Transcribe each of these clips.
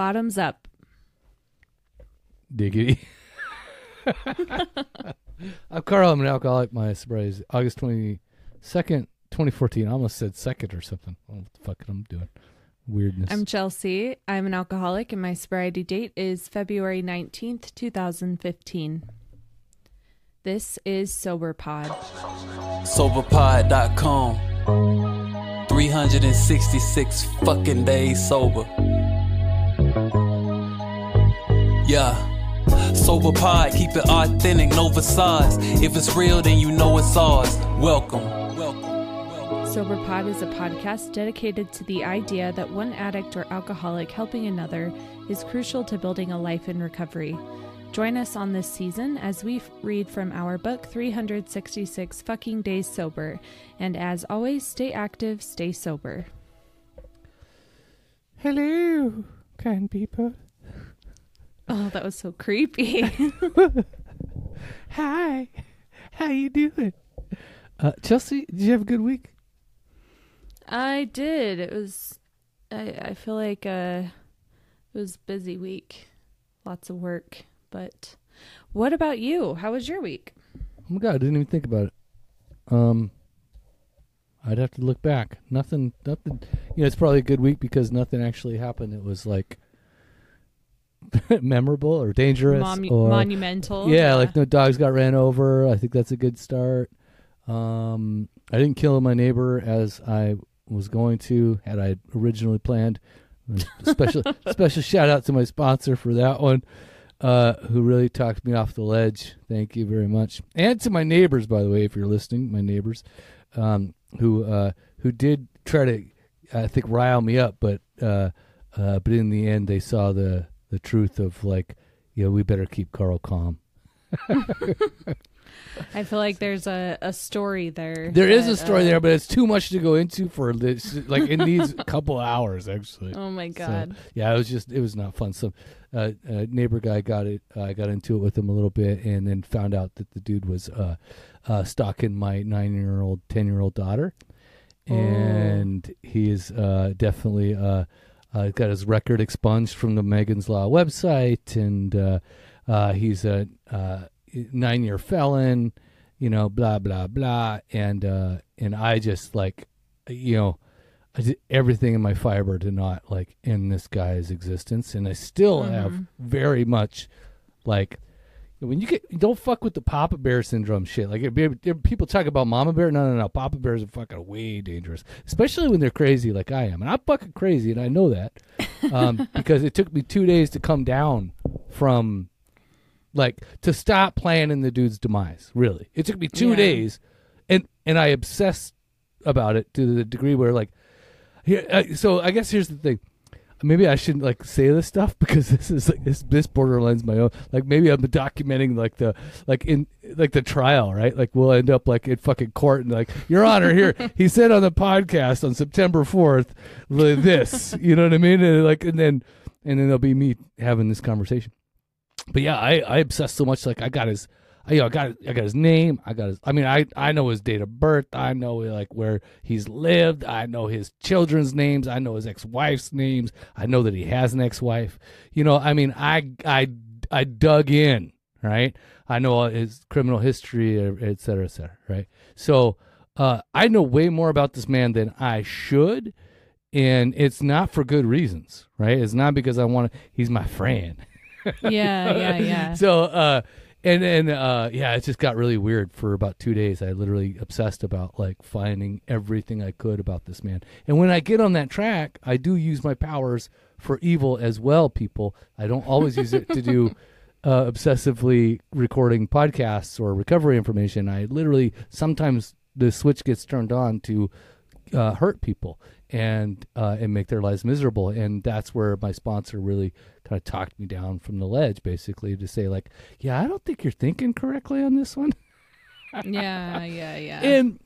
Bottoms up. Diggity. I'm Carl. I'm an alcoholic. My sobriety is August 22nd, 2014. I almost said second or something. I don't know what the fuck am I'm doing. Weirdness. I'm Chelsea. I'm an alcoholic, and my sobriety date is February 19th, 2015. This is Sober Pod. Soberpod.com. 366 fucking days sober. Yeah. Sober Pod, keep it authentic, no facades. If it's real, then you know it's ours. Welcome. Welcome. Sober Pod is a podcast dedicated to the idea that one addict or alcoholic helping another is crucial to building a life in recovery. Join us on this season as we f- read from our book 366 Fucking Days Sober. And as always, stay active, stay sober. Hello, kind people. Oh, that was so creepy. Hi. How you doing? Uh, Chelsea, did you have a good week? I did. It was I I feel like uh it was a busy week. Lots of work. But what about you? How was your week? Oh my god, I didn't even think about it. Um, I'd have to look back. Nothing, nothing. You know, it's probably a good week because nothing actually happened. It was like memorable or dangerous Monu- or monumental. yeah, like no dogs got ran over. I think that's a good start. Um, I didn't kill my neighbor as I was going to had I originally planned. Special special shout out to my sponsor for that one, uh, who really talked me off the ledge. Thank you very much, and to my neighbors, by the way, if you're listening, my neighbors, um, who uh, who did try to, I think, rile me up, but uh, uh, but in the end, they saw the the truth of like, you know, we better keep Carl calm. I feel like there's a, a story there. There is that, a story uh, there, but it's too much to go into for this. Like needs a couple hours, actually. Oh my So, god. yeah, it was just it was not fun. So, uh, uh, neighbor guy got it. I got into it with him a little bit, and then found out that the dude was uh, my nine year old, ten year old daughter, Oh. and he is uh, definitely uh, uh, got his record expunged from the Megan's Law website, and uh, uh, he's a uh, nine year felon. You know, blah blah blah, and uh, and I just like, you know. I did everything in my fiber to not like end this guy's existence, and I still have Mhm. very much like when you get don't fuck with the Papa Bear syndrome shit. Like it, people talk about Mama Bear, no, no, no. Papa Bears are fucking way dangerous, especially when they're crazy like I am, and I'm fucking crazy, and I know that um, because it took me two days to come down from like to stop planning the dude's demise. Really, it took me two Yeah. days, and and I obsessed about it to the degree where like here. Uh, so I guess here's the thing. Maybe I shouldn't like say this stuff because this is like this this borderlines my own. Like maybe I'm documenting like the like in like the trial, right? Like we'll end up like in fucking court and like Your Honor, here he said on the podcast on September fourth this. You know what I mean? And like and then and then there'll be me having this conversation. But yeah, I I obsessed so much. Like I got his, you know, I got I got his name. I got his. I mean, I I know his date of birth. I know like where he's lived. I know his children's names. I know his ex-wife's names. I know that he has an ex-wife. You know, I mean, I I I dug in. Right. I know all his criminal history, et cetera, et cetera. Right. So uh, I know way more about this man than I should. And it's not for good reasons, right? It's not because I want to. He's my friend. Yeah, yeah, yeah. So, uh, and then, uh, yeah, it just got really weird for about two days. I literally obsessed about like finding everything I could about this man. And when I get on that track, I do use my powers for evil as well, people. I don't always use it to do uh, obsessively recording podcasts or recovery information. I literally sometimes the switch gets turned on to uh, hurt people and uh, and make their lives miserable. And that's where my sponsor really kind of talked me down from the ledge, basically, to say like, yeah, I don't think you're thinking correctly on this one. yeah, yeah, yeah. And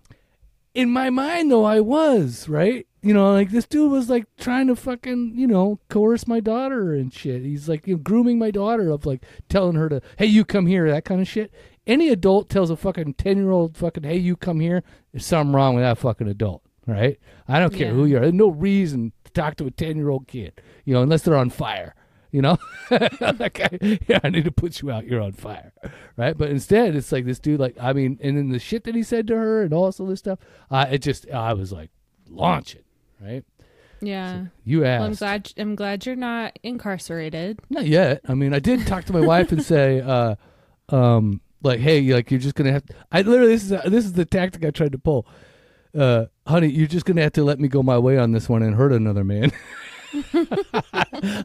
in my mind, though, I was right. You know, like this dude was like trying to fucking, you know, coerce my daughter and shit. He's like you know, grooming my daughter of like telling her to, hey, you come here, that kind of shit. Any adult tells a fucking ten year old fucking, hey, you come here. There's something wrong with that fucking adult, right? I don't care Yeah. who you are. There's no reason to talk to a ten year old kid, you know, unless they're on fire, you know, like I, yeah, I need to put you out. You're on fire, right? But instead, it's like this dude, like I mean, and then the shit that he said to her and all this other stuff. Uh, it just, I was like, launch it, right? Yeah. You asked. Well, I'm glad. I'm glad you're not incarcerated. Not yet. I mean, I did talk to my wife and say, uh, um, like, hey, like you're just gonna have. I literally this is this is the tactic I tried to pull. Uh, honey, you're just gonna have to let me go my way on this one and hurt another man.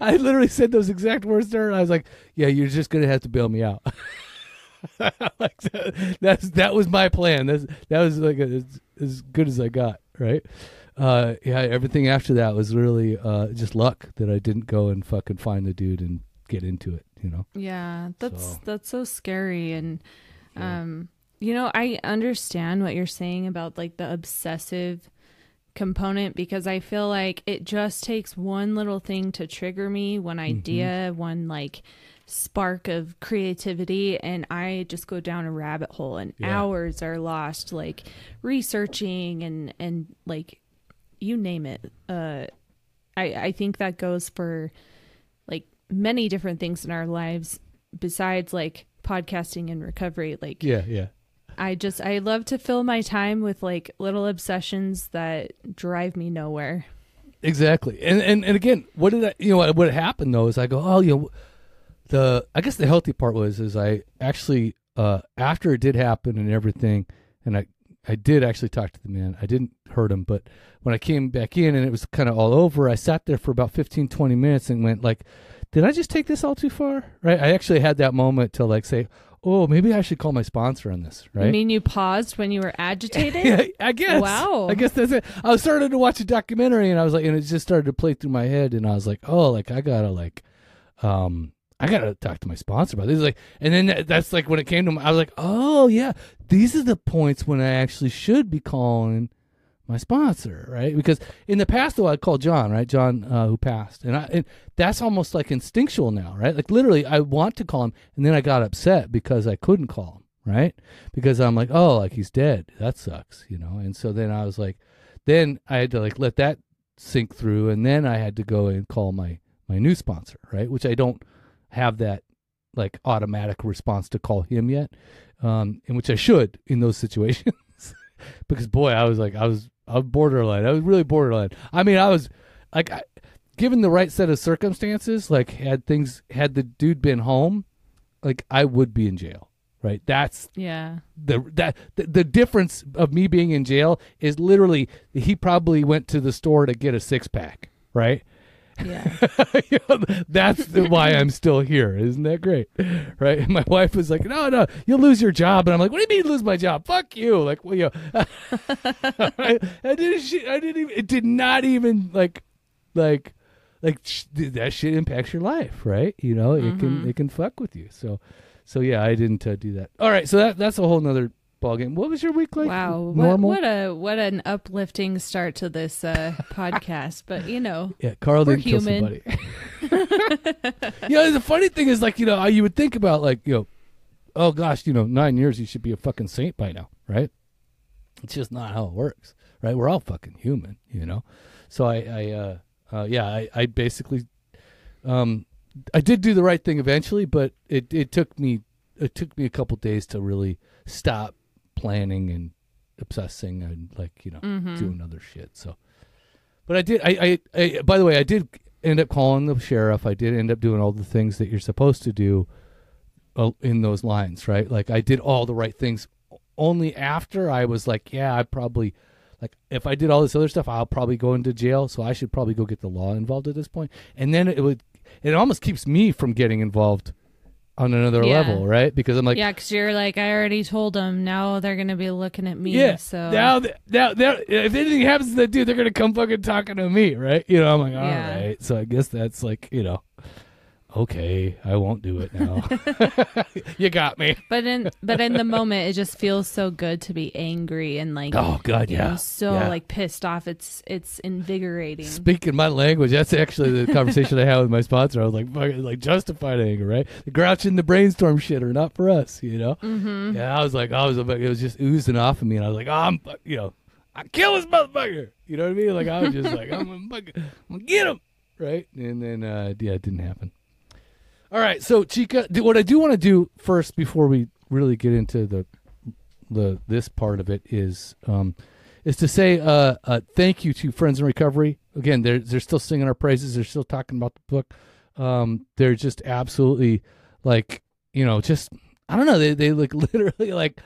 I literally said those exact words to her. And I was like, yeah, you're just gonna have to bail me out. like that, that's that was my plan. That's that was like as, as good as I got. Right. Uh, yeah. Everything after that was really uh, just luck that I didn't go and fucking find the dude and get into it. You know. Yeah, that's So- that's so scary and Yeah. You know, I understand what you're saying about like the obsessive component because I feel like it just takes one little thing to trigger me, Mm-hmm. one idea, one like spark of creativity and I just go down a rabbit hole and Yeah. hours are lost like researching and and like you name it. Uh I I think that goes for like many different things in our lives besides like podcasting and recovery like Yeah. Yeah. I just i love to fill my time with like little obsessions that drive me nowhere Exactly. And and and again, what did I? You know what? Happened though is I go, oh, you know, the I guess the healthy part was is I actually uh after it did happen and everything, and I I did actually talk to the man. I didn't hurt him, but when I came back in and it was kind of all over, I sat there for about 15, 20 minutes and went like, did I just take this all too far? Right? I actually had that moment to like say, oh, maybe I should call my sponsor on this. Right? i mean you paused when you were agitated Yeah, I guess. Wow. I guess that's it. I was starting to watch a documentary and I was like, and it just started to play through my head, and I was like, oh, like I gotta like, um, I gotta talk to my sponsor about this. Like, and then that's like when it came to, me, I was like, oh yeah, these are the points when I actually should be calling my sponsor, right? Because in the past, though, I called John, right? John uh, who passed, and I and that's almost like instinctual now, right? Like literally, I want to call him, and then I got upset because I couldn't call him, right? Because I'm like, oh, like he's dead. That sucks, you know. And so then I was like, then I had to like let that sink through, and then I had to go and call my my new sponsor, right? Which I don't have that like automatic response to call him yet, um, in which I should in those situations. because boy, I was like, I was, I was borderline. I was really borderline. I mean, I was like, I, given the right set of circumstances, like had things, had the dude been home, like I would be in jail. Right. That's yeah the that the, the difference of me being in jail is literally he probably went to the store to get a six pack. Right. Yeah You know, that's the, why I'm still here. Isn't that great? Right? And my wife was like, "No, no, you'll lose your job." And I'm like, "What do you mean lose my job? Fuck you!" Like, well, you know, I, I didn't. sh- I didn't even. It did not even like, like, like sh- that shit impacts your life, right? You know, it can it can fuck with you. So, so yeah, I didn't uh, do that. All right, so that that's a whole nother ballgame. What was your week like? wow what, what a what an uplifting start to this uh podcast but you know Yeah, Carl We're didn't kill human. somebody. you know, the funny thing is, like, you know, you would think about, like, you know, oh gosh, you know, nine years, you should be a fucking saint by now, right? It's just not how it works, right? We're all fucking human, you know. So I, I, uh, uh yeah, I, I basically, um, I did do the right thing eventually, but it, it took me, it took me a couple days to really stop planning and obsessing and like, you know, doing other shit. So. But I did. I, I, I. By the way, I did end up calling the sheriff. I did end up doing all the things that you're supposed to do, uh, in those lines, right? Like I did all the right things. Only after I was like, yeah, I probably, like, if I did all this other stuff, I'll probably go into jail. So I should probably go get the law involved at this point. And then it would. It almost keeps me from getting involved on another Yeah. level, right? Because I'm like, yeah because you're like i already told them now they're gonna be looking at me Yeah. so Now, th- now, if anything happens to that dude, they're gonna come fucking talking to me, right? You know, I'm like, all right. Yeah. So I guess that's like, you know, okay, I won't do it now. you got me. But in but in the moment, it just feels so good to be angry and like Oh God, yeah. know, so Yeah. like pissed off. It's it's invigorating. Speaking my language, that's actually the conversation I had with my sponsor. I was like, fucking, like justified anger, right? The grouch and the brainstorm shit are not for us, you know. Mm-hmm. Yeah, I was like, I was, it was just oozing off of me, and I was like, oh, I'm, you know, I kill this motherfucker. You know what I mean? Like I was just like, I'm gonna, I'm gonna get him, right? And then, uh, yeah, it didn't happen. All right, so Chica, what I do want to do first before we really get into the the this part of it is um is to say uh, uh thank you to Friends in Recovery. Again, they're they're still singing our praises. They're still talking about the book. Um, they're just absolutely like you know just I don't know. They they like literally like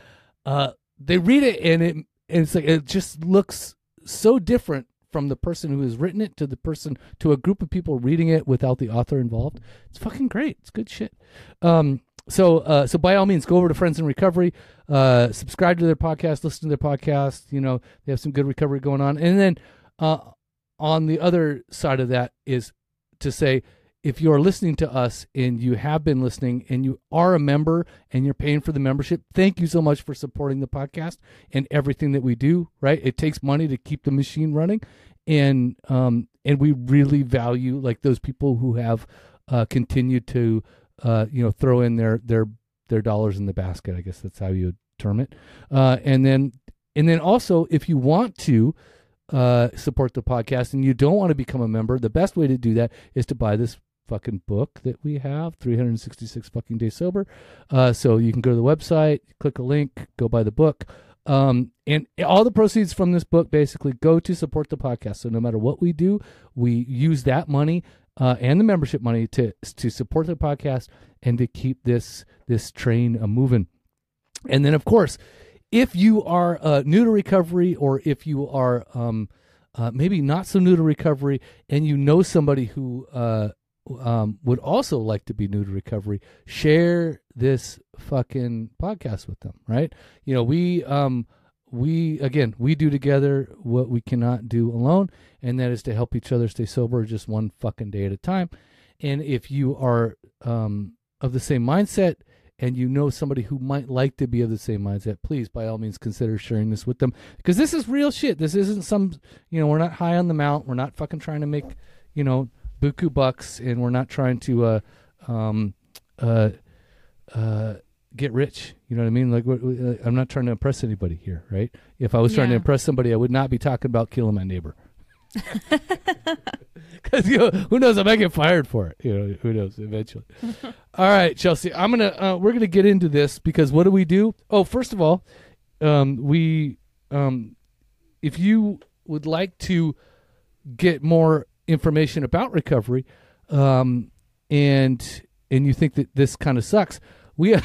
uh they read it and it and it's like it just looks so different from the person who has written it to the person to a group of people reading it without the author involved. It's fucking great. It's good shit. Um, so uh, so by all means, go over to Friends in Recovery, uh, subscribe to their podcast, listen to their podcast. You know they have some good recovery going on, and then uh, on the other side of that is to say if you are listening to us and you have been listening and you are a member and you're paying for the membership, thank you so much for supporting the podcast and everything that we do. Right, it takes money to keep the machine running, and um and we really value like those people who have uh, continued to uh, you know throw in their their their dollars in the basket. I guess that's how you would term it. Uh, and then and then also if you want to uh, support the podcast and you don't want to become a member, the best way to do that is to buy this fucking book that we have 366 fucking days sober. Uh, so you can go to the website click a link go buy the book. Um, and all the proceeds from this book basically go to support the podcast. So no matter what we do we use that money uh, and the membership money to to support the podcast and to keep this this train uh, moving. And then of course if you are uh, new to recovery or if you are um, uh, maybe not so new to recovery and you know somebody who uh, um, would also like to be new to recovery, share this fucking podcast with them, right? You know, we um we again we do together what we cannot do alone, and that is to help each other stay sober just one fucking day at a time. And if you are um of the same mindset and you know somebody who might like to be of the same mindset, please by all means consider sharing this with them because this is real shit. This isn't some, you know, we're not high on the mount. We're not fucking trying to make, you know, buku bucks, and we're not trying to uh, um, uh, uh, get rich. You know what I mean? Like, what- what- I'm not trying to impress anybody here, right? If I was trying to impress somebody, I would not be talking about killing my neighbor. Because you know, who knows? I might get fired for it. You know, who knows? Eventually. all right, Chelsea. I'm gonna. Uh, we're gonna get into this because what do we do? Oh, first of all, um, we um, if you would like to get more information about recovery, um, and and you think that this kind of sucks, we we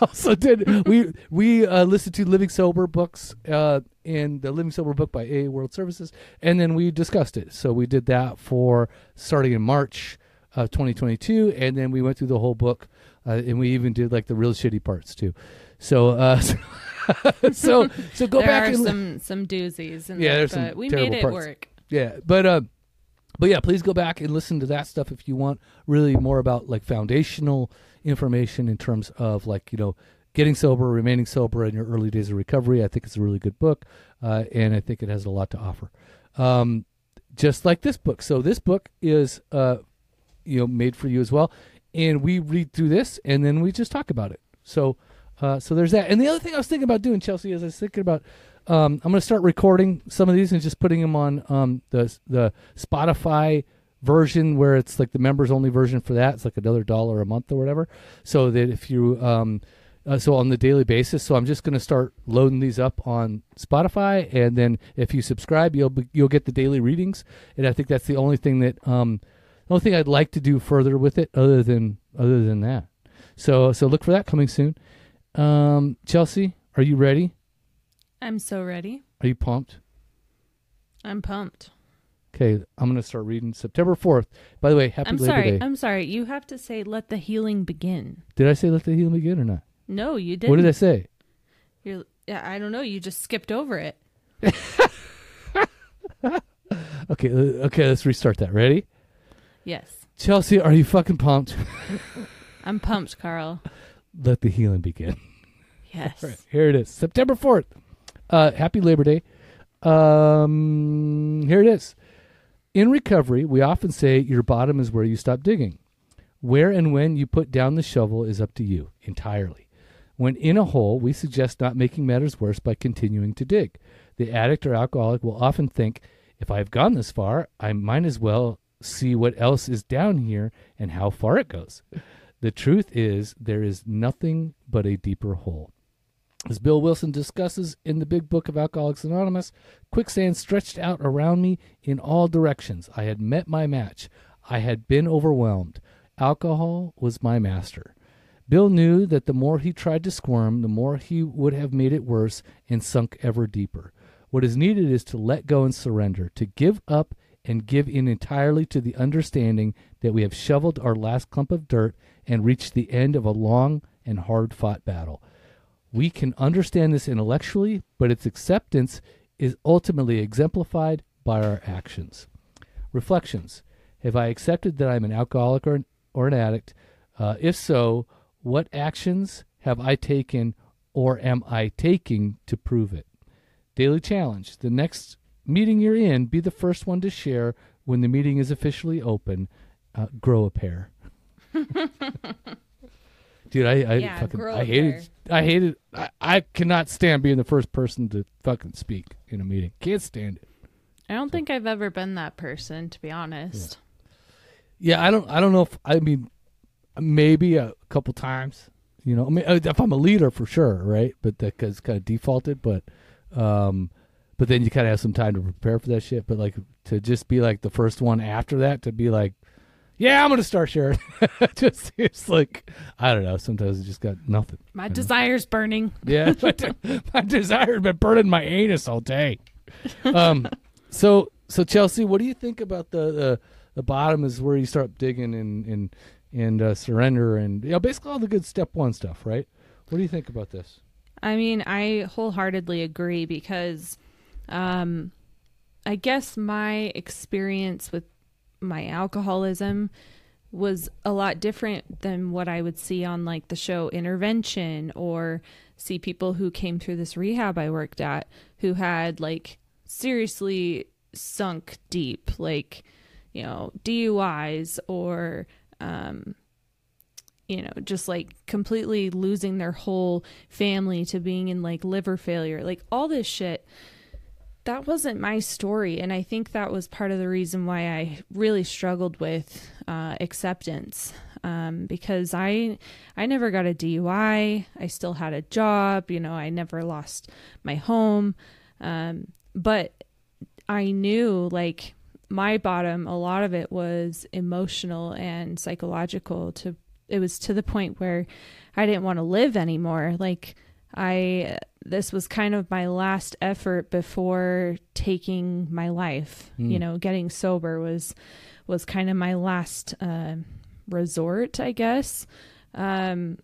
also did we we uh, listened to Living Sober books uh, and the Living Sober book by AA World Services, and then we discussed it. So we did that for starting in March of 2022, and then we went through the whole book, uh, and we even did like the real shitty parts too. So uh, so so go there back are and some some doozies, in Yeah, there, there's some but we made it parts. work. yeah, but uh, but yeah, please go back and listen to that stuff if you want really more about like foundational information in terms of like you know getting sober, remaining sober in your early days of recovery. I think it's a really good book, uh, and I think it has a lot to offer. Um, just like this book. So this book is uh, you know made for you as well, and we read through this and then we just talk about it. So. Uh, so there's that, and the other thing I was thinking about doing, Chelsea, is I was thinking about um, I'm going to start recording some of these and just putting them on um, the the Spotify version where it's like the members only version for that. It's like another dollar a month or whatever. So that if you um, uh, so on the daily basis, so I'm just going to start loading these up on Spotify, and then if you subscribe, you'll be, you'll get the daily readings. And I think that's the only thing that um, the only thing I'd like to do further with it, other than other than that. So so look for that coming soon. Um, Chelsea, are you ready? I'm so ready. Are you pumped? I'm pumped. Okay, I'm gonna start reading September 4th. By the way, happy I'm Labor sorry. Day. I'm sorry. You have to say "Let the healing begin." did I say let the healing begin or not? No, you didn't. What did I say? You're, I don't know. You just skipped over it. Okay, okay, let's restart that. Ready? Yes, Chelsea, are you fucking pumped? I'm pumped, Carl. let the healing begin. Yes. Right, here it is. September 4th. Uh, happy Labor Day. Um, here it is. In recovery, we often say your bottom is where you stop digging. Where and when you put down the shovel is up to you entirely. When in a hole, we suggest not making matters worse by continuing to dig. The addict or alcoholic will often think, if I've gone this far, I might as well see what else is down here and how far it goes. The truth is, there is nothing but a deeper hole. As Bill Wilson discusses in the Big Book of Alcoholics Anonymous, quicksand stretched out around me in all directions. I had met my match. I had been overwhelmed. Alcohol was my master. Bill knew that the more he tried to squirm, the more he would have made it worse and sunk ever deeper. What is needed is to let go and surrender, to give up and give in entirely to the understanding that we have shoveled our last clump of dirt and reached the end of a long and hard fought battle. We can understand this intellectually, but its acceptance is ultimately exemplified by our actions. Reflections Have I accepted that I'm an alcoholic or an, or an addict? Uh, if so, what actions have I taken or am I taking to prove it? Daily challenge. The next meeting you're in, be the first one to share when the meeting is officially open. Uh, grow a pair. Dude, I, I Yeah, fucking I hated I hated I, I cannot stand being the first person to fucking speak in a meeting. Can't stand it. I don't think I've ever been that person, to be honest. Yeah, I don't I don't know if I mean maybe a couple times. You know, I mean if I'm a leader for sure, right? But that that is kind of defaulted, but um but then you kind of have some time to prepare for that shit, but like to just be like the first one after that to be like yeah, I'm gonna start sharing. just it's like I don't know. Sometimes it just got nothing. My desire's burning. Yeah, my, de- my desire has been burning my anus all day. Um, so so Chelsea, what do you think about the the, the bottom is where you start digging and and and uh, surrender and you know basically all the good step one stuff, right? What do you think about this? I mean, I wholeheartedly agree because um, I guess my experience with my alcoholism was a lot different than what I would see on like the show Intervention or see people who came through this rehab I worked at who had like seriously sunk deep, like, you know, DUIs or, um, you know, just like completely losing their whole family to being in like liver failure, like all this shit. That wasn't my story. And I think that was part of the reason why I really struggled with uh, acceptance. Um, because I, I never got a DUI. I still had a job. You know, I never lost my home. Um, but I knew like my bottom, a lot of it was emotional and psychological to it was to the point where I didn't want to live anymore. Like I this was kind of my last effort before taking my life. Mm. You know, getting sober was was kind of my last uh, resort, I guess. Um,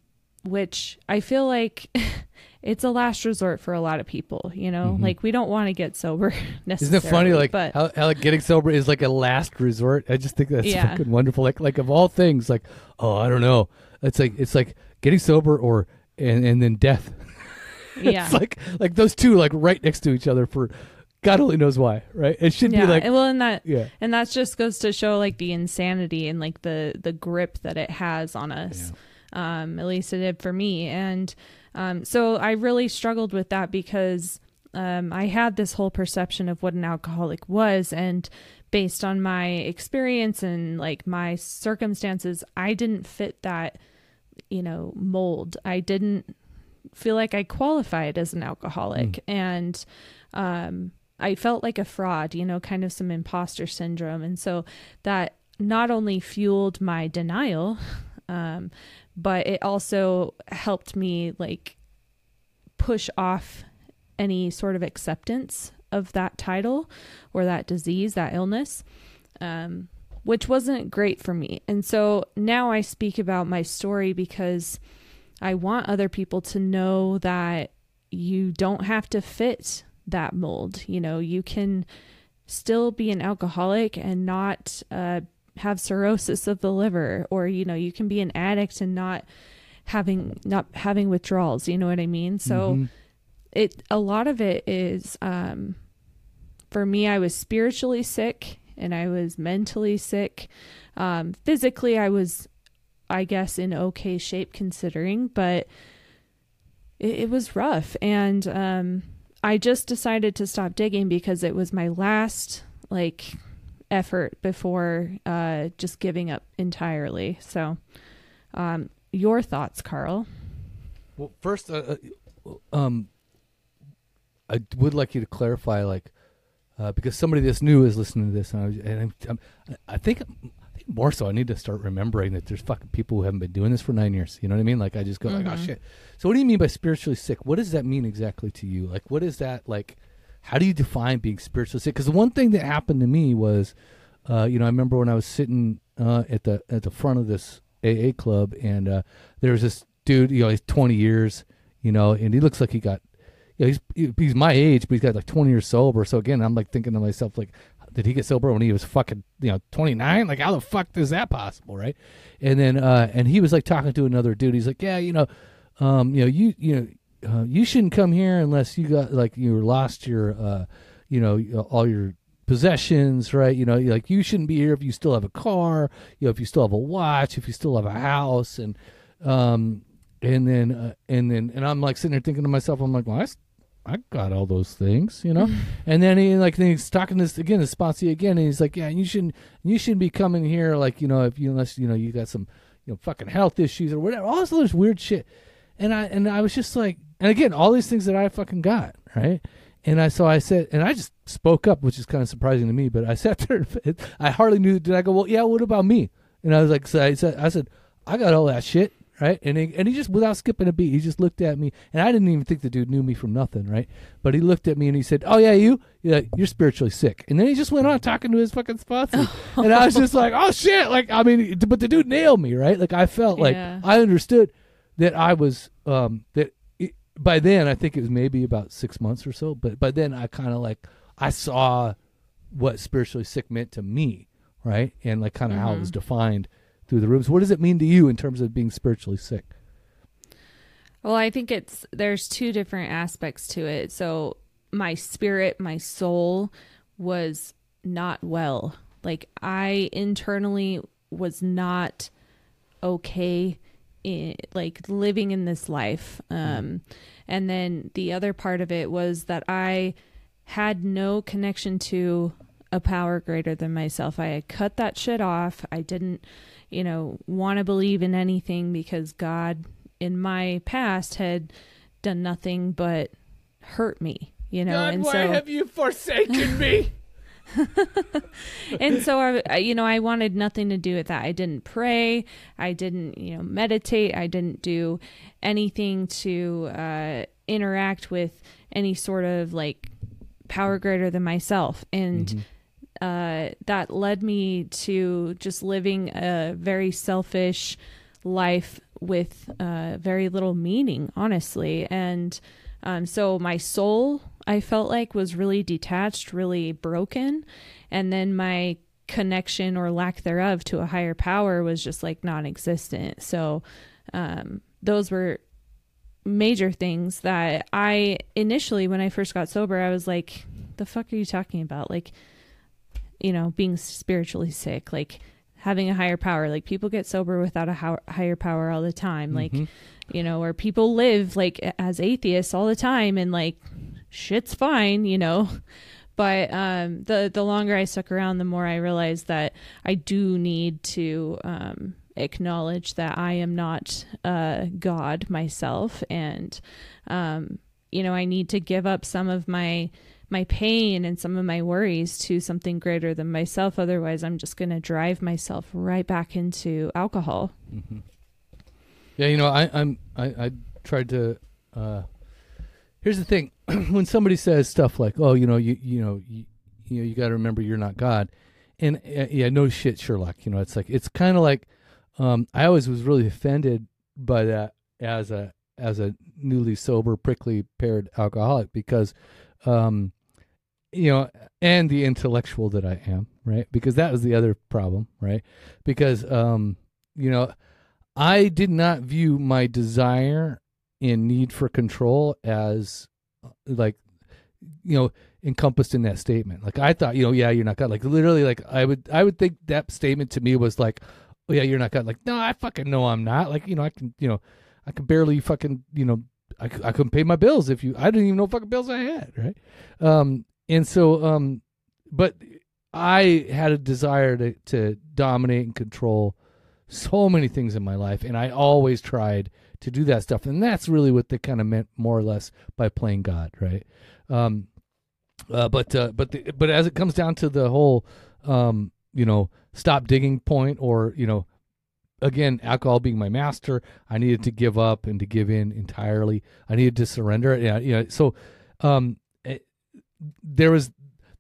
which I feel like it's a last resort for a lot of people. You know, Mhm. like we don't want to get sober Isn't it funny, like but how, how like getting sober is like a last resort? I just think that's Yeah. fucking wonderful. Like like of all things, like oh I don't know, it's like it's like getting sober or and and then death. yeah, it's like like those two like right next to each other for God only knows why, right? It should yeah. be like and well, and that yeah. and that just goes to show like the insanity and like the the grip that it has on us um at least it did for me and um so i really struggled with that because um i had this whole perception of what an alcoholic was and based on my experience and like my circumstances i didn't fit that you know mold i didn't feel like i qualified as an alcoholic and um I felt like a fraud, you know, kind of some imposter syndrome. And so that not only fueled my denial, um, but it also helped me like push off any sort of acceptance of that title or that disease, that illness, um, which wasn't great for me. And so now I speak about my story because I want other people to know that you don't have to fit that mold. You know, you can still be an alcoholic and not uh, have cirrhosis of the liver, or you know, you can be an addict and not having not having withdrawals. You know what I mean? So Mhm. it a lot of it is um, for me. I was spiritually sick and I was mentally sick. Um, physically, I was, I guess, in okay shape considering, but it, it was rough and um i just decided to stop digging because it was my last like effort before uh just giving up entirely so Um, your thoughts, Carl? Well, first, uh, uh, um, I would like you to clarify, like, uh, because somebody that's new is listening to this, and, I, and I'm, I'm, I think more so, I need to start remembering that there's fucking people who haven't been doing this for nine years. You know what I mean? Like, I just go like, oh Mhm. shit. So, what do you mean by spiritually sick? What does that mean exactly to you? Like, what is that like? How do you define being spiritually sick? Because the one thing that happened to me was, uh, you know, I remember when I was sitting uh, at the at the front of this AA club, and uh, there was this dude. You know, he's 20 years. You know, and he looks like he got. You know, he's he's my age, but he's got like 20 years sober. So again, I'm like thinking to myself, like, did he get sober when he was fucking you know 29? Like, how the fuck is that possible, right? And then uh, and he was like talking to another dude. He's like, yeah, you know, um, you know, you you know. Uh, you shouldn't come here unless you got like you lost your uh you know all your possessions right you know like you shouldn't be here if you still have a car you know if you still have a watch if you still have a house and um and then uh, and then and i'm like sitting there thinking to myself i'm like well I, s- I got all those things you know and then he like then he's talking this again the sponsee again and he's like yeah you shouldn't you shouldn't be coming here like you know if you unless you know you got some you know fucking health issues or whatever all this other weird shit and I and I was just like, and again, all these things that I fucking got, right? And I so I said, and I just spoke up, which is kind of surprising to me. But I sat there, and I hardly knew. Did I go? Well, yeah. What about me? And I was like, so I said, I said, I got all that shit, right? And he, and he just without skipping a beat, he just looked at me, and I didn't even think the dude knew me from nothing, right? But he looked at me and he said, "Oh yeah, you, yeah, you're spiritually sick." And then he just went on talking to his fucking sponsor, and I was just like, "Oh shit!" Like I mean, but the dude nailed me, right? Like I felt like Yeah. I understood that I was um that it, by then I think it was maybe about six months or so, but by then I kind of like I saw what spiritually sick meant to me, right, and like kind of how it was defined through the rooms. What does it mean to you in terms of being spiritually sick? Well, I think it's there's two different aspects to it. So my spirit, my soul was not well. Like I internally was not okay in like living in this life. Um and then the other part of it was that I had no connection to a power greater than myself. I had cut that shit off. I didn't, you know, want to believe in anything because God in my past had done nothing but hurt me, you know. and why so have you forsaken me? and so I, I- you know, I wanted nothing to do with that. I didn't pray. I didn't, you know, meditate. I didn't do anything to uh, interact with any sort of like power greater than myself. And uh, that led me to just living a very selfish life with uh, very little meaning, honestly. And um, so my soul, I felt like, was really detached, really broken. And then my connection or lack thereof to a higher power was just like non existent. So um, those were major things that I initially, when I first got sober, I was like, the fuck are you talking about? Like, you know, being spiritually sick, like having a higher power. Like people get sober without a ho- higher power all the time. Like, you know, or people live like as atheists all the time and like shit's fine, you know. But um, the the longer I stuck around, the more I realized that I do need to um, acknowledge that I am not uh, God myself, and um, you know I need to give up some of my my pain and some of my worries to something greater than myself. Otherwise, I'm just going to drive myself right back into alcohol. Yeah, you know, I, I'm I, I tried to. Uh, here's the thing: when somebody says stuff like, "Oh, you know, you you know, you, you know, you got to remember you're not God," and uh, yeah, no shit, Sherlock. You know, it's like it's kind of like um, I always was really offended by that as a as a newly sober, prickly paired alcoholic because, um, you know, and the intellectual that I am, right? Because that was the other problem, right? Because um, you know. I did not view my desire and need for control as uh, like you know encompassed in that statement. Like I thought, you know, yeah, you're not God. Like literally, like I would, I would think that statement to me was like, oh yeah, you're not God. Like no, I fucking know I'm not. Like you know, I can, you know, I can barely fucking, you know, I, I couldn't pay my bills if you. I didn't even know fucking bills I had, right? Um, and so, um, but I had a desire to to dominate and control so many things in my life, and I always tried to do that stuff, and that's really what they kind of meant more or less by playing God, right? Um, uh, but uh, but the, but as it comes down to the whole, um, you know, stop digging point, or you know, again, alcohol being my master, I needed to give up and to give in entirely. I needed to surrender. Yeah, you know, so um, there was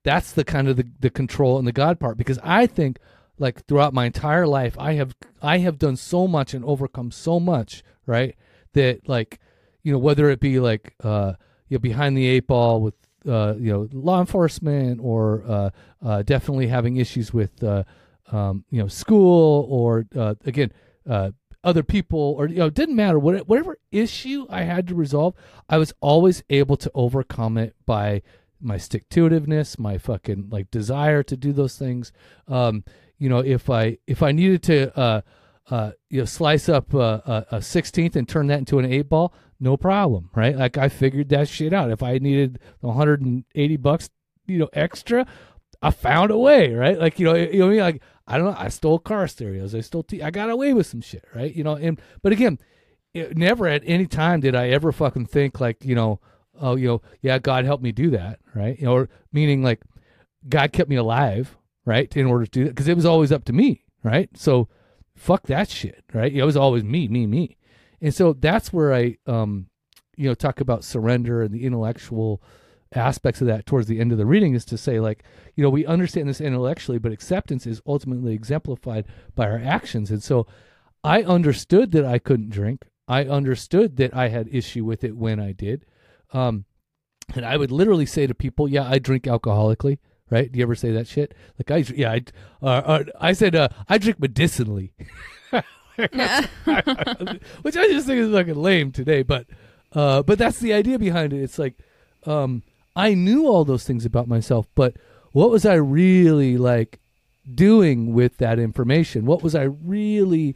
that's the kind of the, the control and the God part because I think like throughout my entire life I have I have done so much and overcome so much, right? That like, you know, whether it be like uh you know, behind the eight ball with uh, you know law enforcement or uh, uh, definitely having issues with uh, um, you know school or uh, again uh, other people or you know it didn't matter what, whatever issue I had to resolve I was always able to overcome it by my stick to itiveness my fucking like desire to do those things um, you know if I if I needed to uh, uh, you know slice up uh, a, 16th and turn that into an eight ball no problem, right? Like I figured that shit out. If I needed 180 bucks, you know, extra, I found a way, right? Like you know, you know, I mean? like I don't know, I stole car stereos, I stole, t- I got away with some shit, right? You know, and but again, it, never at any time did I ever fucking think like you know, oh, you know, yeah, God helped me do that, right? You know, or meaning like God kept me alive, right, in order to do that because it was always up to me, right? So fuck that shit, right? It was always me, me, me. And so that's where I, um, you know, talk about surrender and the intellectual aspects of that towards the end of the reading is to say, like, you know, we understand this intellectually, but acceptance is ultimately exemplified by our actions. And so I understood that I couldn't drink. I understood that I had issue with it when I did. Um, and I would literally say to people, yeah, I drink alcoholically. Right? Do you ever say that shit? Like I, yeah, I, uh, uh, I said, uh, I drink medicinally. which I just think is fucking lame today. But uh, but that's the idea behind it. It's like um, I knew all those things about myself, but what was I really like doing with that information? What was I really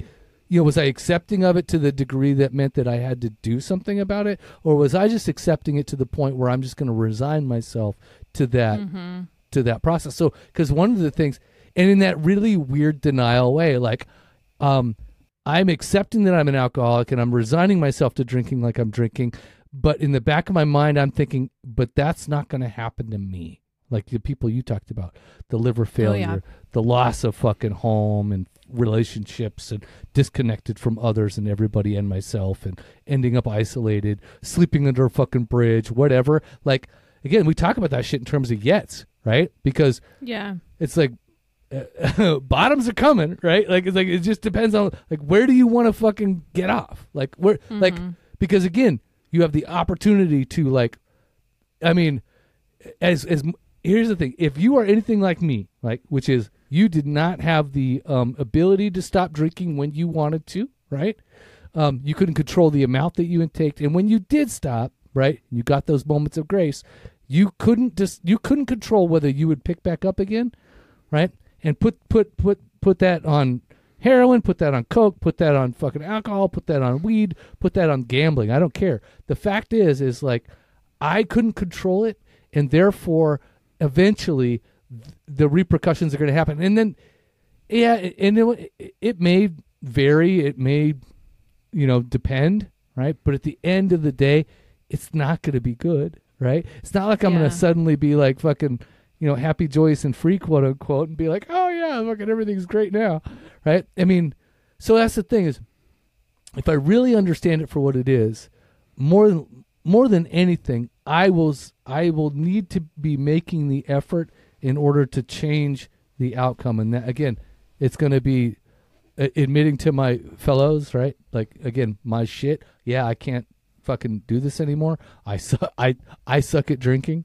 you know, was I accepting of it to the degree that meant that I had to do something about it, or was I just accepting it to the point where I'm just going to resign myself to that mm-hmm. to that process? So, because one of the things, and in that really weird denial way, like, um, I'm accepting that I'm an alcoholic and I'm resigning myself to drinking like I'm drinking. But in the back of my mind, I'm thinking, but that's not going to happen to me. Like the people you talked about, the liver failure, oh, yeah. the loss of fucking home and relationships and disconnected from others and everybody and myself and ending up isolated, sleeping under a fucking bridge, whatever. Like, again, we talk about that shit in terms of yets, right? Because yeah, it's like bottoms are coming, right? Like it's like it just depends on like where do you want to fucking get off? Like where mm-hmm. like because again, you have the opportunity to like I mean as as here's the thing, if you are anything like me, like which is you did not have the um, ability to stop drinking when you wanted to, right? Um, you couldn't control the amount that you intaked, and when you did stop, right, you got those moments of grace. You couldn't just you couldn't control whether you would pick back up again, right? and put put put put that on heroin, put that on coke, put that on fucking alcohol, put that on weed, put that on gambling. I don't care. The fact is is like I couldn't control it and therefore eventually the repercussions are going to happen. And then yeah, and it, it may vary, it may you know depend, right? But at the end of the day, it's not going to be good, right? It's not like I'm yeah. going to suddenly be like fucking you know, happy, joyous, and free, quote unquote, and be like, oh yeah, look at everything's great now, right? I mean, so that's the thing is, if I really understand it for what it is, more than more than anything, I will I will need to be making the effort in order to change the outcome, and that again, it's going to be admitting to my fellows, right? Like again, my shit. Yeah, I can't fucking do this anymore. I su- I I suck at drinking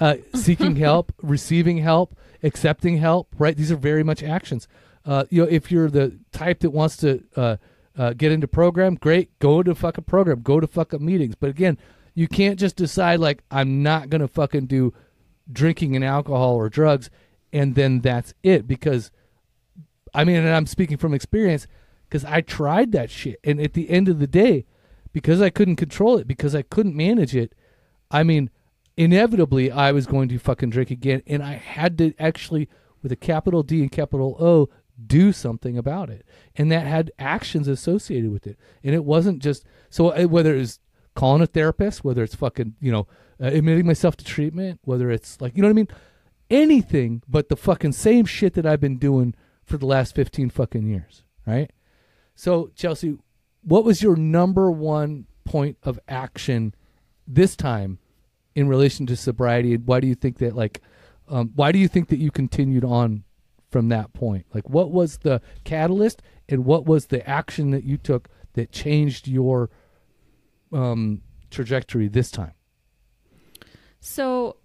uh, seeking help, receiving help, accepting help. Right, these are very much actions. Uh, you know, if you're the type that wants to uh, uh, get into program, great, go to fucking program, go to fucking meetings. But again, you can't just decide like I'm not gonna fucking do drinking and alcohol or drugs, and then that's it. Because I mean, and I'm speaking from experience because I tried that shit, and at the end of the day, because I couldn't control it, because I couldn't manage it, I mean, inevitably I was going to fucking drink again, and I had to actually, with a capital D and capital O, do something about it, and that had actions associated with it. And it wasn't just so uh, whether it's calling a therapist, whether it's fucking you know uh, admitting myself to treatment, whether it's like you know what I mean, anything but the fucking same shit that I've been doing for the last fifteen fucking years, right? So Chelsea, what was your number one point of action this time in relation to sobriety? And why do you think that like, um, why do you think that you continued on from that point? Like, what was the catalyst, and what was the action that you took that changed your um, trajectory this time? So,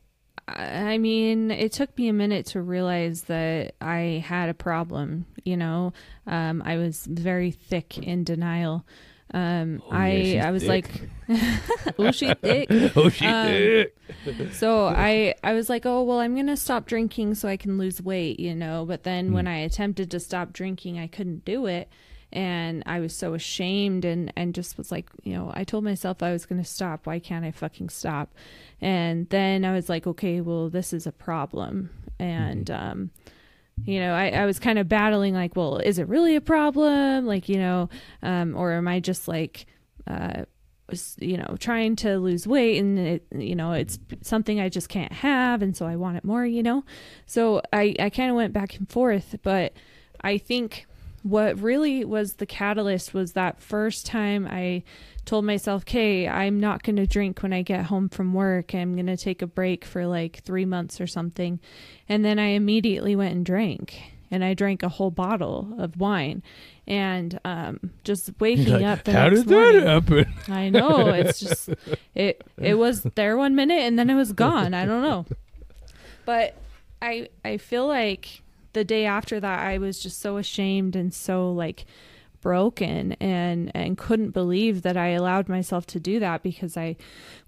I mean, it took me a minute to realize that I had a problem. You know, um, I was very thick in denial. Um, Oh, yeah, she's I I was thick. like, oh, she thick. oh shit! Um, so I I was like, oh well, I'm gonna stop drinking so I can lose weight, you know. But then when I attempted to stop drinking, I couldn't do it, and I was so ashamed and and just was like, you know, I told myself I was gonna stop. Why can't I fucking stop? And then I was like, okay, well, this is a problem, and um, you know, I, I was kind of battling like, well, is it really a problem? Like, you know, um, or am I just like, uh, you know, trying to lose weight and it, you know, it's something I just can't have. And so I want it more, you know? So I, I kind of went back and forth, but I think what really was the catalyst was that first time I told myself, okay, I'm not going to drink when I get home from work. I'm going to take a break for like three months or something. And then I immediately went and drank. And I drank a whole bottle of wine. And um, just waking up the How next did that morning. happen? I know. It's just it it was there one minute and then it was gone. I don't know. But I I feel like the day after that I was just so ashamed and so like broken and and couldn't believe that I allowed myself to do that because I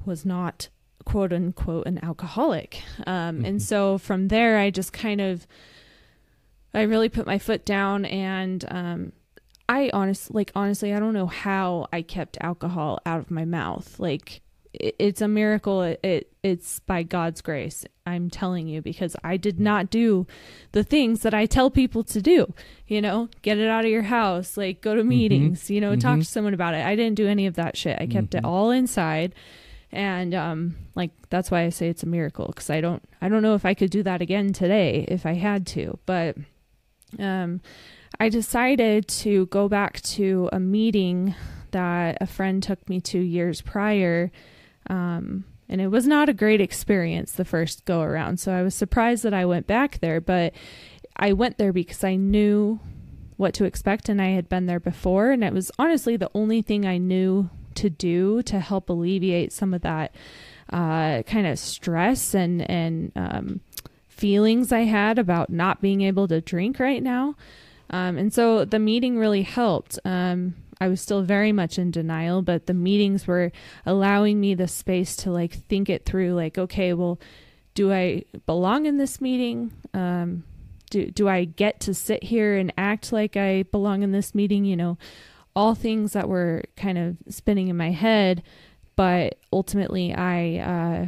was not quote unquote an alcoholic. Um and so from there I just kind of I really put my foot down and um I honest like honestly I don't know how I kept alcohol out of my mouth. Like it's a miracle. It, it it's by God's grace. I'm telling you because I did not do the things that I tell people to do. You know, get it out of your house, like go to meetings, you know, talk Mhm. to someone about it. I didn't do any of that shit. I kept it Mhm. all inside. And um like that's why I say it's a miracle cuz I don't I don't know if I could do that again today if I had to, but um I decided to go back to a meeting that a friend took me to years prior. Um, and it was not a great experience the first go around. So I was surprised that I went back there, but I went there because I knew what to expect and I had been there before. And it was honestly the only thing I knew to do to help alleviate some of that uh, kind of stress and, and um, feelings I had about not being able to drink right now. Um, and so the meeting really helped. Um, I was still very much in denial, but the meetings were allowing me the space to like think it through. Like, okay, well, do I belong in this meeting? Um, do do I get to sit here and act like I belong in this meeting? You know, all things that were kind of spinning in my head. But ultimately, I, uh,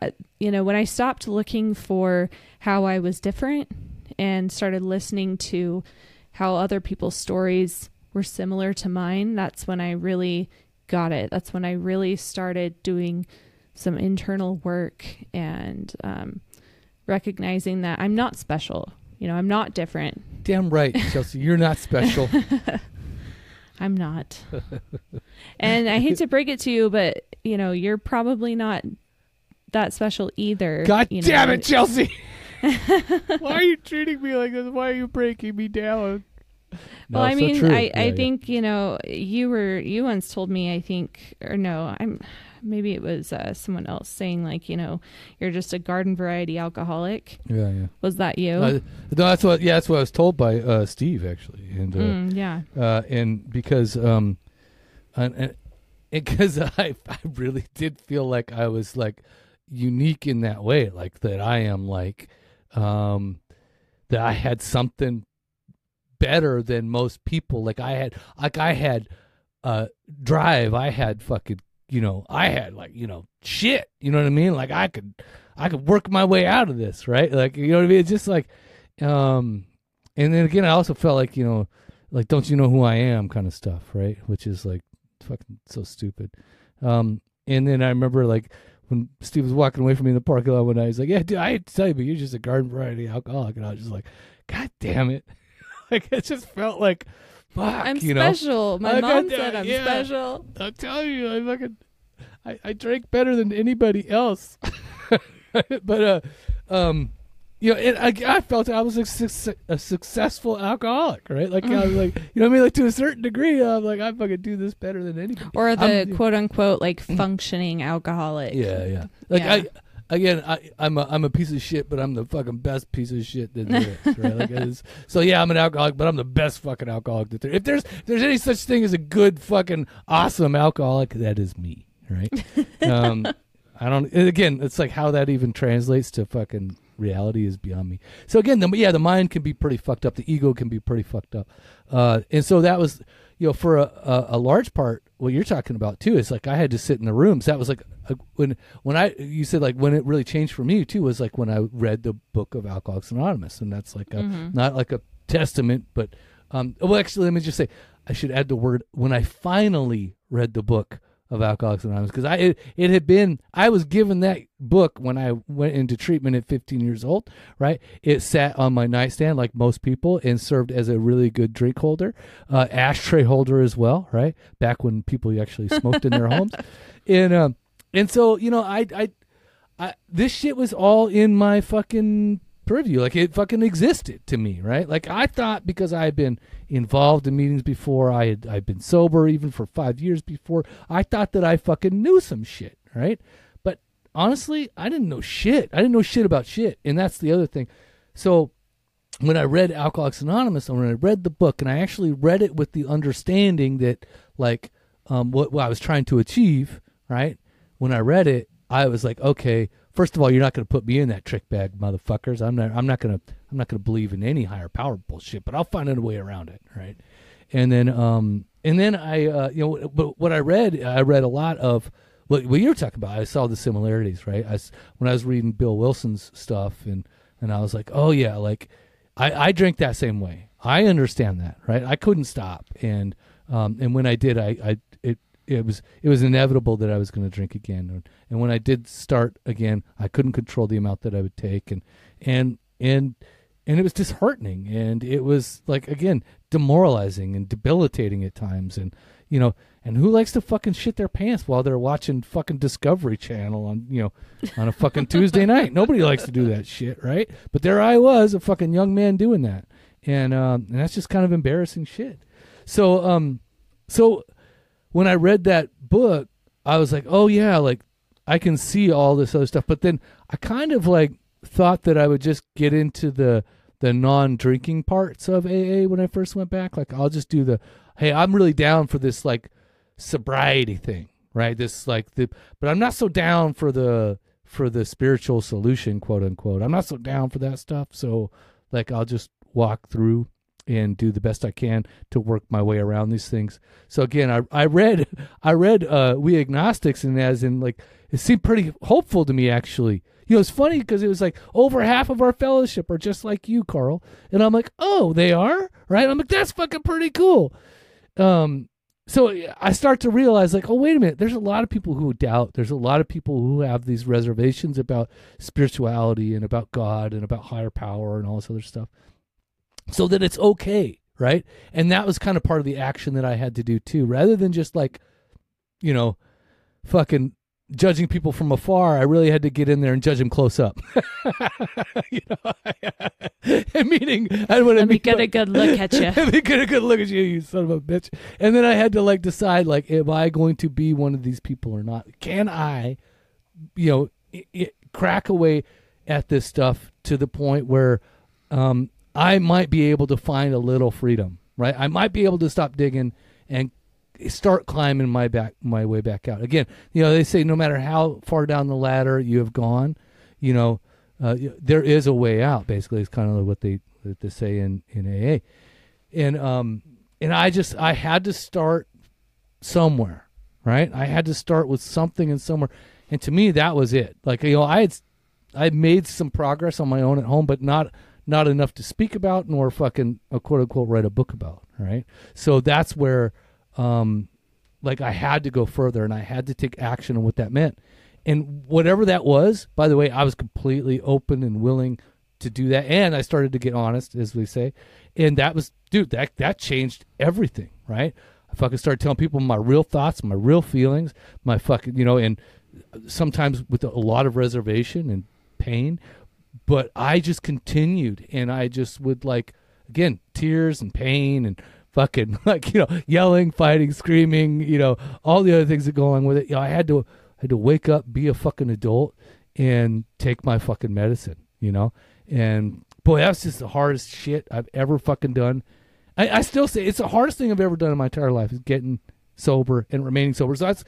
I you know, when I stopped looking for how I was different and started listening to how other people's stories were similar to mine, that's when I really got it. That's when I really started doing some internal work and um, recognizing that I'm not special. You know, I'm not different. Damn right, Chelsea. You're not special. I'm not. and I hate to break it to you, but, you know, you're probably not that special either. God you know. damn it, Chelsea. Why are you treating me like this? Why are you breaking me down? Well, I mean, true. I, Yeah, I yeah. think you know you were you once told me I think or no I'm maybe it was uh, someone else saying like you know you're just a garden variety alcoholic. Yeah, yeah. Was that you? Uh, no, that's what. Yeah, that's what I was told by uh, Steve actually, and uh, Mm, yeah. uh, and because um, and because I I really did feel like I was like unique in that way, like that I am like um that I had something better than most people. Like I had like I had uh drive, I had fucking you know, I had like, you know, shit. You know what I mean? Like I could I could work my way out of this, right? Like you know what I mean? It's just like um and then again, I also felt like you know, like don't you know who I am, kind of stuff, right? Which is like fucking so stupid. Um, and then I remember like when Steve was walking away from me in the parking lot one night, he's like, "Yeah, dude, I hate to tell you, but you're just a garden variety alcoholic," and I was just like, "God damn it!" like it just felt like, fuck, I'm you know. special. My I mom got said I'm yeah. special. I'm telling you, I fucking, I, I drank better than anybody else. but uh, um, you know, it, I, I felt I was a, suc- a successful alcoholic, right? Like I was like, you know what I mean? Like to a certain degree, I'm like, I fucking do this better than anybody. Or the I'm- quote unquote like functioning alcoholic. Yeah, yeah. Like Yeah. I. Again, I, I'm a I'm a piece of shit, but I'm the fucking best piece of shit that there is, right? Like is, so yeah, I'm an alcoholic, but I'm the best fucking alcoholic that there. If there's if there's any such thing as a good fucking awesome alcoholic, that is me, right? um, I don't. Again, it's like how that even translates to fucking reality is beyond me. So again, the yeah, the mind can be pretty fucked up. The ego can be pretty fucked up, uh, and so that was you know for a, a, a large part what you're talking about too is like I had to sit in the rooms. That was like a, when when I you said like when it really changed for me too was like when I read the book of Alcoholics Anonymous, and that's like a, not like a testament, but um, well, actually, let me just say I should add the word when I finally read the book of Alcoholics Anonymous because I it, it had been I was given that book when I went into treatment at 15 years old. Right, it sat on my nightstand like most people and served as a really good drink holder, uh, ashtray holder as well. Right, back when people actually smoked in their homes, and um, and so you know I I. I, this shit was all in my fucking purview. Like it fucking existed to me, right? Like I thought because I had been involved in meetings before, I had I'd been sober even for five years before. I thought that I fucking knew some shit, right? But honestly, I didn't know shit. I didn't know shit about shit, and that's the other thing. So when I read Alcoholics Anonymous and when I read the book, and I actually read it with the understanding that like um, what, what I was trying to achieve, right? When I read it, I was like, okay, first of all, you're not going to put me in that trick bag, motherfuckers. I'm not. I'm not going to. I'm not going to believe in any higher power bullshit, but I'll find a way around it, right? And then, um, and then I, uh, you know, but what I read, I read a lot of what, what you were talking about. I saw the similarities, right? I when I was reading Bill Wilson's stuff, and and I was like, oh yeah, like I, I drink that same way. I understand that, right? I couldn't stop, and um, and when I did, I, I it it was it was inevitable that I was going to drink again, and, and when I did start again, I couldn't control the amount that I would take, and and and and it was disheartening, and it was like again demoralizing and debilitating at times, and you know, and who likes to fucking shit their pants while they're watching fucking Discovery Channel on you know on a fucking Tuesday night? Nobody likes to do that shit, right? But there I was, a fucking young man doing that, and um, and that's just kind of embarrassing shit. So um, so when I read that book, I was like, oh yeah, like I can see all this other stuff. But then I kind of like thought that I would just get into the the non-drinking parts of AA when I first went back. Like I'll just do the hey, I'm really down for this like sobriety thing, right? This like the but I'm not so down for the for the spiritual solution, quote unquote. I'm not so down for that stuff. So like I'll just walk through and do the best I can to work my way around these things. So again, I I read I read uh we agnostics and as in like it seemed pretty hopeful to me actually. You know, it's funny because it was like over half of our fellowship are just like you, Carl. And I'm like, oh, they are? Right? I'm like, that's fucking pretty cool. Um so I start to realize like, oh wait a minute, there's a lot of people who doubt. There's a lot of people who have these reservations about spirituality and about God and about higher power and all this other stuff so that it's okay, right? And that was kind of part of the action that I had to do too, rather than just like, you know, fucking judging people from afar. I really had to get in there and judge them close up. you know, meaning I would Let me get a good look at you. Let me get a good look at you, you son of a bitch. And then I had to like decide, like, am I going to be one of these people or not? Can I, you know, i i crack away at this stuff to the point where um, I might be able to find a little freedom, right? I might be able to stop digging and start climbing my back my way back out. Again, you know, they say no matter how far down the ladder you have gone, you know, uh, there is a way out. Basically, it's kind of what they what they say in in AA, and um, and I just I had to start somewhere, right? I had to start with something and somewhere, and to me that was it. Like you know, I had I made some progress on my own at home, but not not enough to speak about, nor fucking a quote unquote write a book about. Right. So that's where, um, like I had to go further and I had to take action on what that meant. And whatever that was, by the way, I was completely open and willing to do that. And I started to get honest, as we say. And that was, dude, that, that changed everything, right? I fucking started telling people my real thoughts, my real feelings, my fucking, you know, and sometimes with a lot of reservation and pain. But I just continued and I just would like, again, tears and pain and fucking like, you know, yelling, fighting, screaming, you know, all the other things that go along with it. You know, I had to, I had to wake up, be a fucking adult and take my fucking medicine, you know? And boy, that's just the hardest shit I've ever fucking done. I, I still say it's the hardest thing I've ever done in my entire life is getting sober and remaining sober. So that's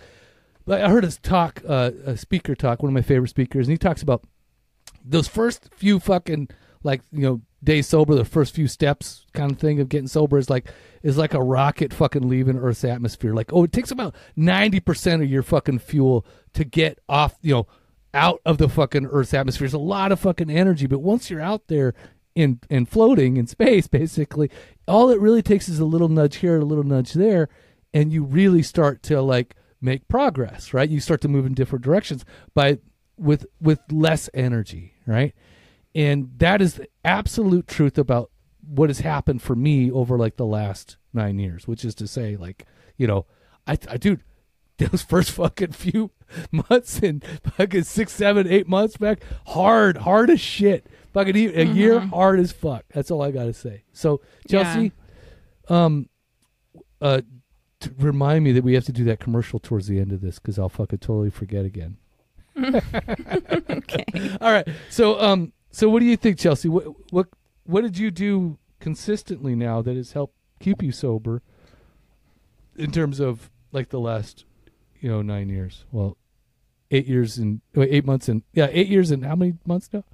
I heard a talk, uh, a speaker talk, one of my favorite speakers, and he talks about those first few fucking like you know days sober, the first few steps kind of thing of getting sober is like is like a rocket fucking leaving Earth's atmosphere. Like oh, it takes about ninety percent of your fucking fuel to get off, you know, out of the fucking Earth's atmosphere. It's a lot of fucking energy, but once you're out there in in floating in space, basically, all it really takes is a little nudge here, a little nudge there, and you really start to like make progress, right? You start to move in different directions by with with less energy, right? And that is the absolute truth about what has happened for me over like the last nine years, which is to say, like, you know, I, I dude, those first fucking few months and fucking six, seven, eight months back, hard, hard as shit. Fucking a mm-hmm. year, hard as fuck. That's all I gotta say. So Chelsea, yeah. um, uh, remind me that we have to do that commercial towards the end of this because I'll fucking totally forget again. okay. All right. So, um, so what do you think, Chelsea? What what what did you do consistently now that has helped keep you sober? In terms of like the last, you know, nine years. Well, eight years and wait, eight months and yeah, eight years and how many months now?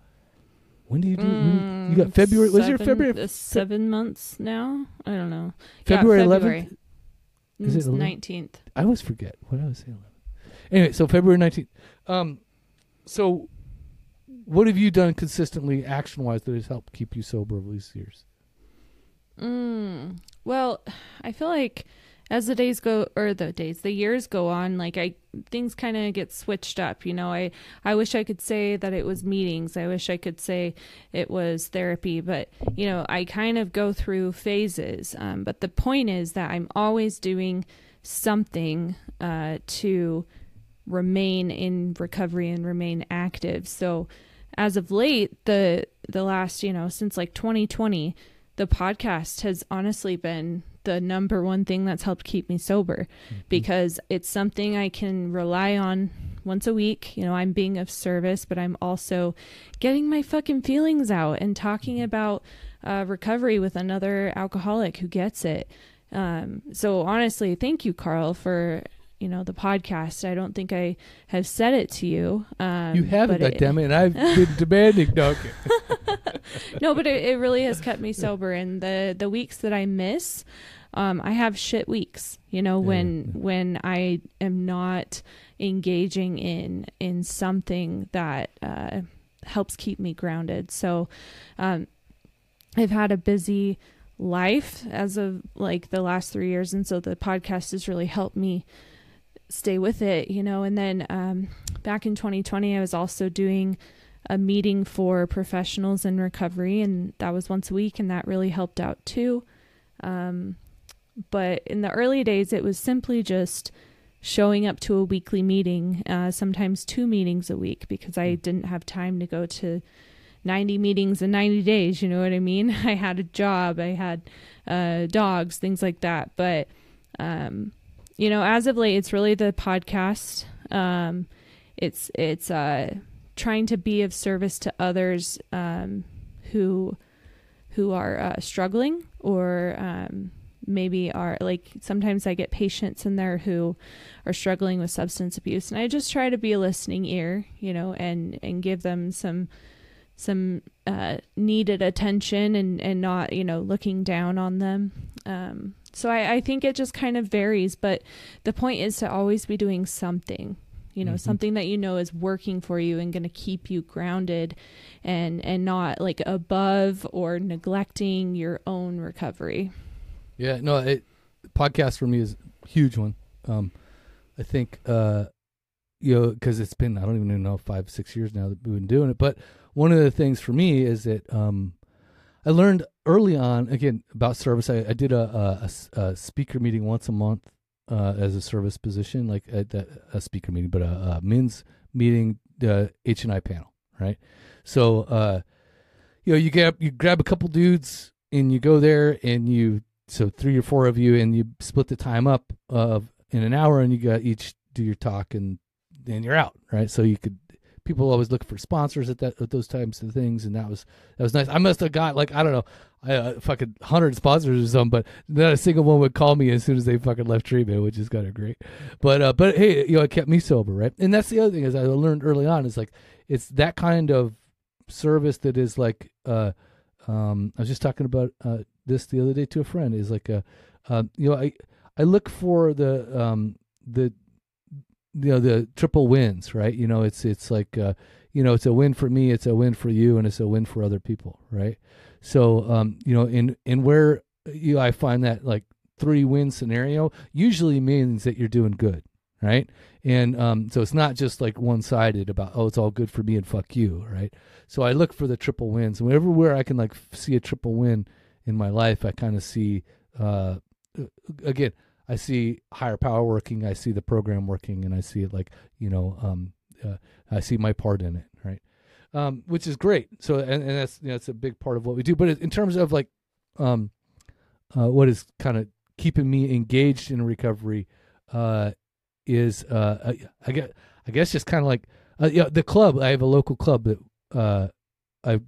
When do you do? Mm, you got February. Seven, was your February? Uh, seven months now. I don't know. February eleventh. Is it nineteenth? I always forget what I was saying. Anyway, so February nineteenth. Um, so what have you done consistently, action wise, that has helped keep you sober over these years? Mm, well, I feel like as the days go or the days the years go on like i things kind of get switched up you know i i wish i could say that it was meetings i wish i could say it was therapy but you know i kind of go through phases um, but the point is that i'm always doing something uh, to remain in recovery and remain active so as of late, the the last, you know, since like 2020, the podcast has honestly been the number one thing that's helped keep me sober mm-hmm. because it's something I can rely on once a week. You know, I'm being of service, but I'm also getting my fucking feelings out and talking mm-hmm. about uh, recovery with another alcoholic who gets it. Um, so honestly, thank you, Carl, for you know the podcast. I don't think I have said it to you. Um, you haven't, it, damn it! And I've been demanding, no. no, but it, it, really has kept me sober. And the the weeks that I miss, um, I have shit weeks. You know, when yeah. when I am not engaging in in something that uh, helps keep me grounded. So, um, I've had a busy life as of like the last three years, and so the podcast has really helped me stay with it, you know. And then um, back in 2020, I was also doing a meeting for professionals in recovery, and that was once a week, and that really helped out too. Um, but in the early days, it was simply just showing up to a weekly meeting, uh, sometimes two meetings a week, because I didn't have time to go to 90 meetings in 90 days. You know what I mean? I had a job, I had uh, dogs, things like that. But um, you know, as of late, it's really the podcast. Um, it's it's uh, trying to be of service to others um, who who are uh, struggling or um, maybe are like sometimes I get patients in there who are struggling with substance abuse, and I just try to be a listening ear, you know, and and give them some some uh, needed attention and and not you know looking down on them. Um, so I, I think it just kind of varies, but the point is to always be doing something, you know Mhm. something that you know is working for you and going to keep you grounded and and not like above or neglecting your own recovery Yeah, no, it podcast for me is a huge one. Um, I think uh, you know because it's been I don't even know five six years now that we've been doing it. But one of the things for me is that um, I learned early on again about service. I, I did a speaker meeting once a month uh, as a service position, like a, a speaker meeting, but a, a men's meeting, the H and I panel, right? So uh, you know you get you grab a couple dudes and you go there and you so three or four of you and you split the time up of in an hour and you got each do your talk and then you're out right so you could people always look for sponsors at that at those types of things and that was that was nice. I must have got like i don't know I, uh, fucking 100 sponsors or something but not a single one would call me as soon as they fucking left treatment which is kind of great. But uh but hey you know it kept me sober right? And that's the other thing is i learned early on is like it's that kind of service that is like uh um i was just talking about uh this the other day to a friend is like a um you know i i look for the um the you know the triple wins right? You know it's it's like uh you know it's a win for me it's a win for you and it's a win for other people right? So um you know in in where you i find that like three win scenario usually means that you're doing good right? And um so it's not just like one sided about oh it's all good for me and fuck you right? So i look for the triple wins and everywhere i can like see a triple win in my life i kind of see uh again i see higher power working i see the program working and i see it like you know um uh, i see my part in it right? Um which is great. So and, and that's you know it's a big part of what we do. But in terms of like um uh what is kind of keeping me engaged in recovery uh is uh I, I guess I guess just kind of like uh, yeah the club. I have a local club that uh I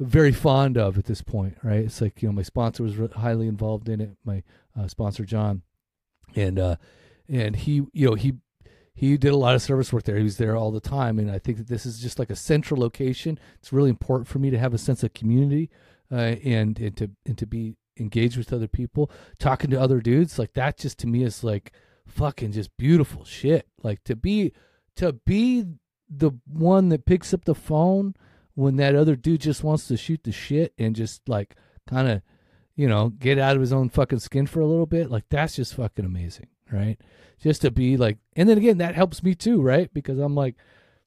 very fond of at this point right? It's like you know my sponsor was highly involved in it my uh, sponsor John. And uh and he you know he he did a lot of service work there. He was there all the time. And I think that this is just like a central location. It's really important for me to have a sense of community uh and and to and to be engaged with other people. Talking to other dudes like that just to me is like fucking just beautiful shit. Like to be to be the one that picks up the phone when that other dude just wants to shoot the shit and just like kind of you know get out of his own fucking skin for a little bit like that's just fucking amazing right? Just to be like and then again that helps me too right? Because i'm like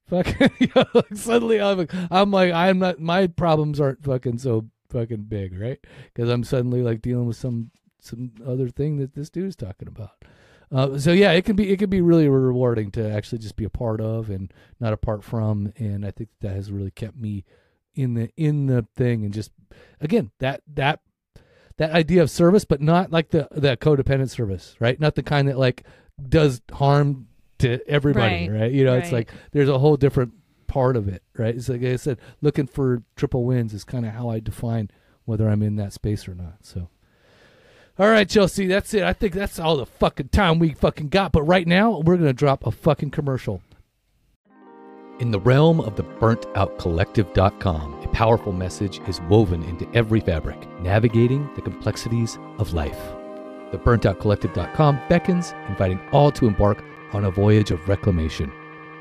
fucking suddenly i'm like, i'm like i'm not my problems aren't fucking so fucking big right? Because i'm suddenly like dealing with some some other thing that this dude's talking about uh, so yeah, it can be it can be really rewarding to actually just be a part of and not apart from, and I think that has really kept me in the in the thing and just again that that that idea of service, but not like the the codependent service, right? Not the kind that like does harm to everybody, Right, right? You know, it's like there's a whole different part of it, right? It's like I said, looking for triple wins is kind of how I define whether I'm in that space or not. So. All right, Chelsea, that's it. I think that's all the fucking time we fucking got. But right now, we're going to drop a fucking commercial. In the realm of the burntoutcollective.com, a powerful message is woven into every fabric, navigating the complexities of life. The burntoutcollective.com beckons, inviting all to embark on a voyage of reclamation.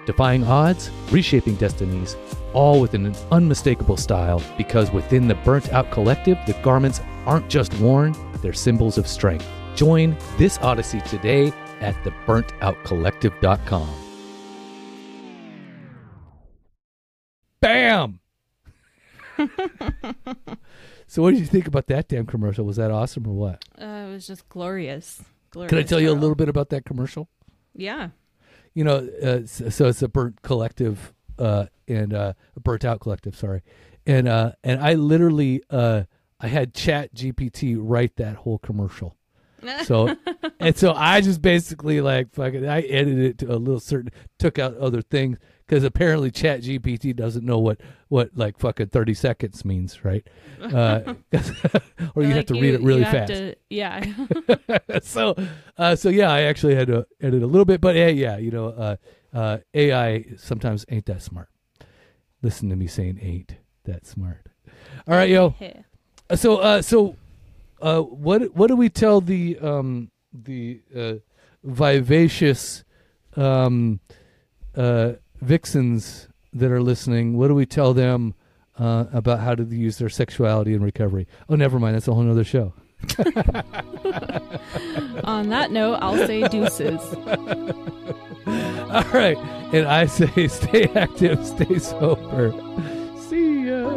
Defying odds, reshaping destinies, all within an unmistakable style because within the Burnt Out Collective, the garments aren't just worn, they're symbols of strength. Join this odyssey today at theburntoutcollective.com. Bam! so, what did you think about that damn commercial? Was that awesome or what? uh, it was just glorious glorious Can I tell you a little bit about that commercial? yeah you know, uh, so, so it's a burnt collective uh, and uh, a burnt out collective. Sorry, and uh, and I literally uh, I had Chat GPT write that whole commercial. So and so I just basically like fucking I edited it to a little certain took out other things because apparently Chat GPT doesn't know what what like fucking thirty seconds means, right? Uh, or you have Like, to read it really fast. to- yeah so uh so yeah i actually had to edit a little bit but yeah yeah you know uh uh ai sometimes ain't that smart listen to me saying ain't that smart all right yo so uh so uh what what do we tell the um the uh vivacious um, uh, vixens that are listening, what do we tell them uh, about how to use their sexuality in recovery? Oh, never mind. That's a whole other show. On that note, I'll say deuces. All right. And I say stay active, stay sober. See ya.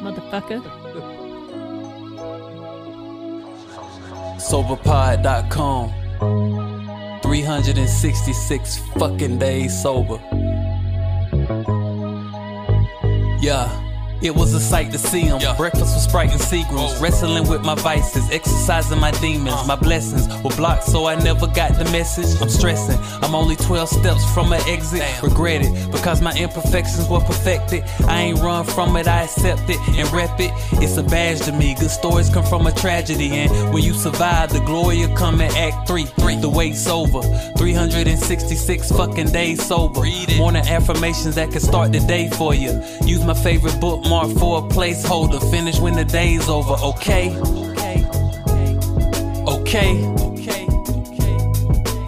Motherfucker. Soberpod.com. 366 fucking days sober. Yeah. It was a sight to see him. Breakfast with Sprite and Seagrams. Wrestling with my vices, exercising my demons. My blessings were blocked, so I never got the message. I'm stressing. I'm only 12 steps from an exit. Regret it because my imperfections were perfected. I ain't run from it, I accept it and rep it. It's a badge to me. Good stories come from a tragedy, and when you survive, the glory will come in Act 3. The wait's over. 366 fucking days sober. Morning affirmations that can start the day for you. Use my favorite book mark for a placeholder. Finish when the day's over, okay? Okay.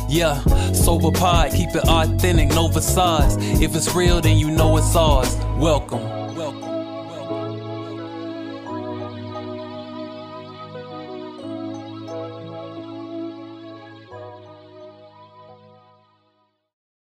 Yeah, sober pod, keep it authentic, no facades. If it's real, then you know it's ours. Welcome.